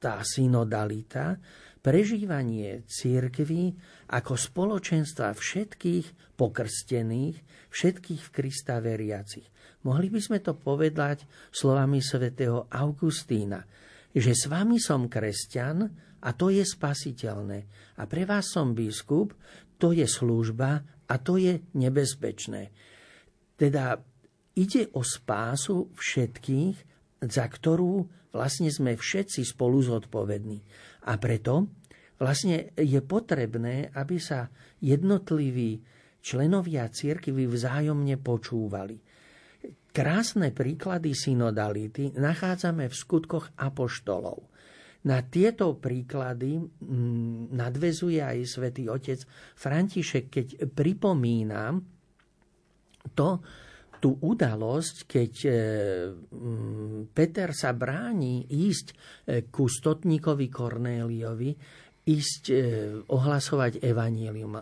tá synodalita, prežívanie církvy ako spoločenstva všetkých pokrstených, všetkých v Krista veriacich. Mohli by sme to povedať slovami svätého Augustína, že s vami som kresťan a to je spasiteľné. A pre vás som biskup, to je služba a to je nebezpečné. Teda ide o spásu všetkých, za ktorú vlastne sme všetci spolu zodpovední. A preto vlastne je potrebné, aby sa jednotliví členovia církvy vzájomne počúvali. Krásne príklady synodality nachádzame v skutkoch apoštolov. Na tieto príklady mm, nadvezuje aj svätý otec František, keď pripomína to, tú udalosť, keď e, mm, Peter sa bráni ísť e, ku stotníkovi Kornéliovi, ísť e, ohlasovať evanílium.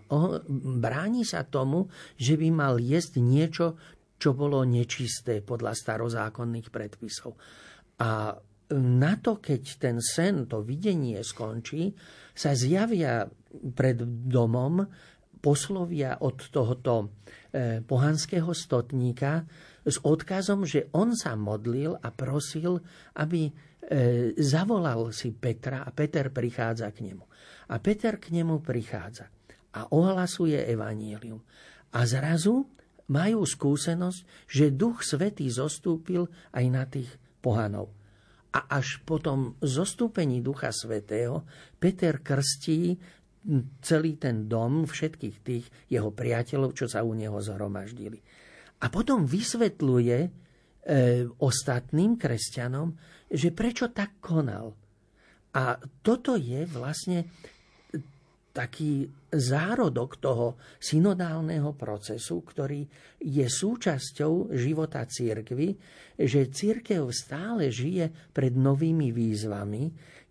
bráni sa tomu, že by mal jesť niečo, čo bolo nečisté podľa starozákonných predpisov. A na to, keď ten sen, to videnie skončí, sa zjavia pred domom poslovia od tohoto e, pohanského stotníka s odkazom, že on sa modlil a prosil, aby e, zavolal si Petra a Peter prichádza k nemu. A Peter k nemu prichádza a ohlasuje evanílium. A zrazu majú skúsenosť, že Duch Svetý zostúpil aj na tých pohanov. A až po tom zostúpení Ducha Svetého Peter krstí celý ten dom, všetkých tých jeho priateľov, čo sa u neho zhromaždili. A potom vysvetľuje e, ostatným kresťanom, že prečo tak konal. A toto je vlastne taký zárodok toho synodálneho procesu, ktorý je súčasťou života církvy, že církev stále žije pred novými výzvami,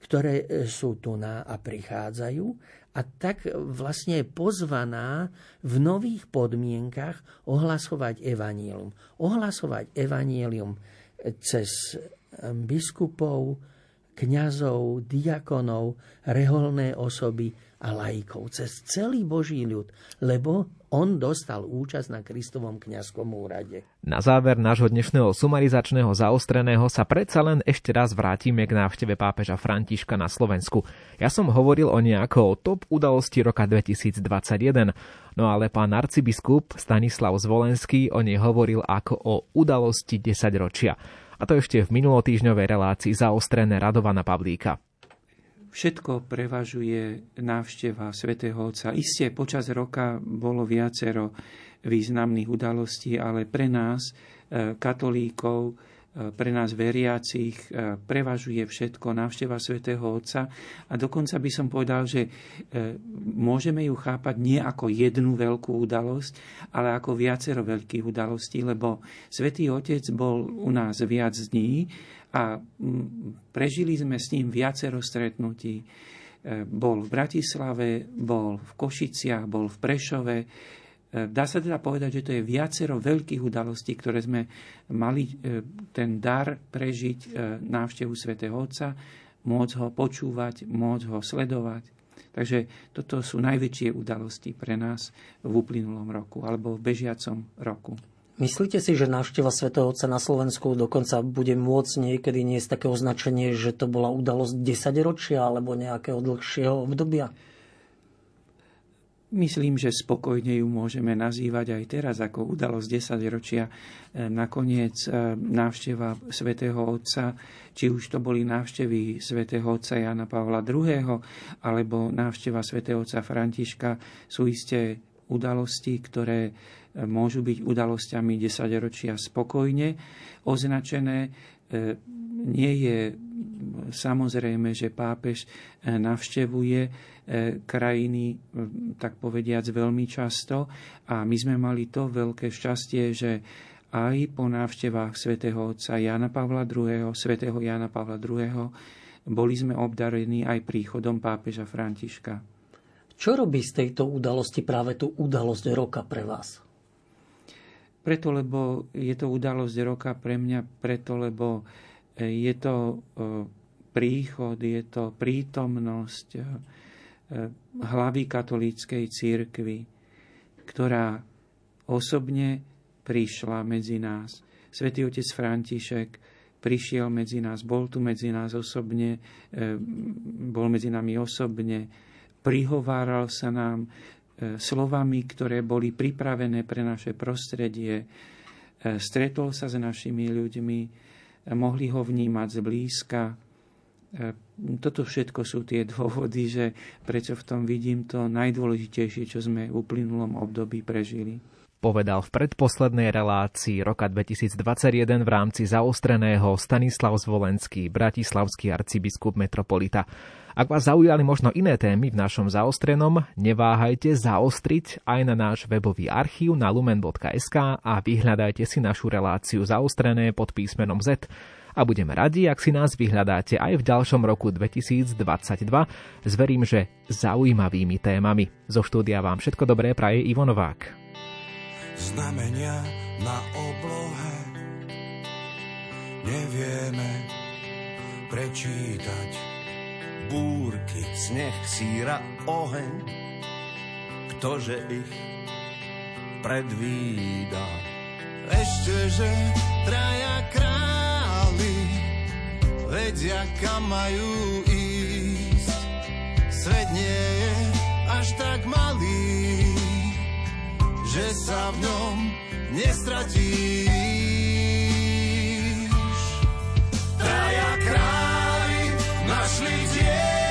ktoré sú tu na a prichádzajú a tak vlastne je pozvaná v nových podmienkach ohlasovať evanílium. Ohlasovať evanílium cez biskupov, kňazov, diakonov, reholné osoby a laikov, cez celý Boží ľud, lebo on dostal účasť na Kristovom kňazskom úrade. Na záver nášho dnešného sumarizačného zaostreného sa predsa len ešte raz vrátime k návšteve pápeža Františka na Slovensku. Ja som hovoril o nejako o top udalosti roka 2021, no ale pán arcibiskup Stanislav Zvolenský o nej hovoril ako o udalosti 10 ročia. A to ešte v minulotýžňovej relácii zaostrené Radovana Pavlíka všetko prevažuje návšteva svätého Otca. Isté počas roka bolo viacero významných udalostí, ale pre nás, e, katolíkov, e, pre nás veriacich e, prevažuje všetko návšteva svätého Otca a dokonca by som povedal, že môžeme ju chápať nie ako jednu veľkú udalosť, ale ako viacero veľkých udalostí, lebo svätý Otec bol u nás viac dní a prežili sme s ním viacero stretnutí. bol v Bratislave, bol v Košiciach, bol v Prešove. Dá sa teda povedať, že to je viacero veľkých udalostí, ktoré sme mali ten dar prežiť návštevu svätého Otca, môcť ho počúvať, môcť ho sledovať. Takže toto sú najväčšie udalosti pre nás v uplynulom roku alebo v bežiacom roku. Myslíte si, že návšteva svätého Otca na Slovensku dokonca bude môcť niekedy niesť také označenie, že to bola udalosť 10 ročia alebo nejakého dlhšieho obdobia? Myslím, že spokojne ju môžeme nazývať aj teraz ako udalosť 10 ročia. E, nakoniec e, návšteva svätého Otca, či už to boli návštevy svätého Otca Jana Pavla II. alebo návšteva svätého Otca Františka, sú isté udalosti, ktoré môžu byť udalosťami desaťročia spokojne označené. E, nie je samozrejme, že pápež e, navštevuje e, krajiny, tak povediac, veľmi často a my sme mali to veľké šťastie, že aj po návštevách svätého otca Jana Pavla II., svätého Jana Pavla II., boli sme obdarení aj príchodom pápeža Františka. Čo robí z tejto udalosti práve tú udalosť roka pre vás? Preto, lebo je to udalosť roka pre mňa, preto, lebo e, je to e, príchod, je to prítomnosť e, hlavy katolíckej církvy, ktorá osobne prišla medzi nás. Svetý otec František prišiel medzi nás, bol tu medzi nás osobne, bol medzi nami osobne, prihováral sa nám, slovami, ktoré boli pripravené pre naše prostredie. E, stretol sa s našimi ľuďmi, e, mohli ho vnímať zblízka. Toto všetko sú tie dôvody, že prečo v tom vidím to najdôležitejšie, čo sme v uplynulom období prežili povedal v predposlednej relácii roka 2021 v rámci zaostreného Stanislav Zvolenský, bratislavský arcibiskup metropolita. Ak vás zaujali možno iné témy v našom zaostrenom, neváhajte zaostriť aj na náš webový archív na lumen.sk a vyhľadajte si našu reláciu zaostrené pod písmenom Z. A budeme radi, ak si nás vyhľadáte aj v ďalšom roku 2022 s verím, že zaujímavými témami. Zo štúdia vám všetko dobré praje Ivo Novák znamenia na oblohe. Nevieme prečítať búrky, sneh, síra, oheň. Ktože ich predvída? Ešte, že traja králi vedia, kam majú ísť. Svet nie je až tak malý, že sa v ňom nestratíš. Traja králi našli dieťa,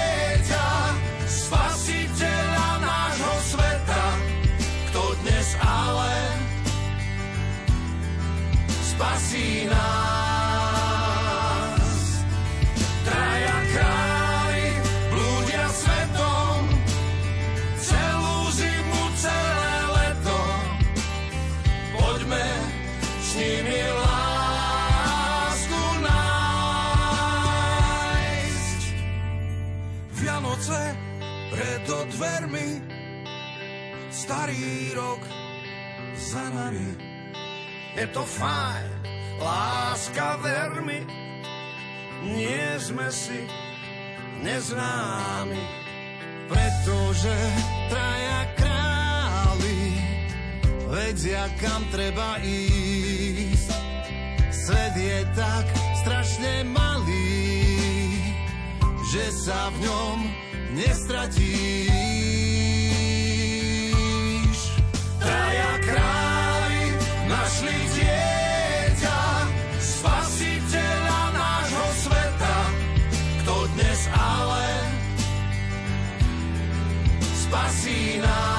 si neznámi, pretože traja králi vedia, kam treba ísť. Svet je tak strašne malý, že sa v ňom nestratíš. Nás.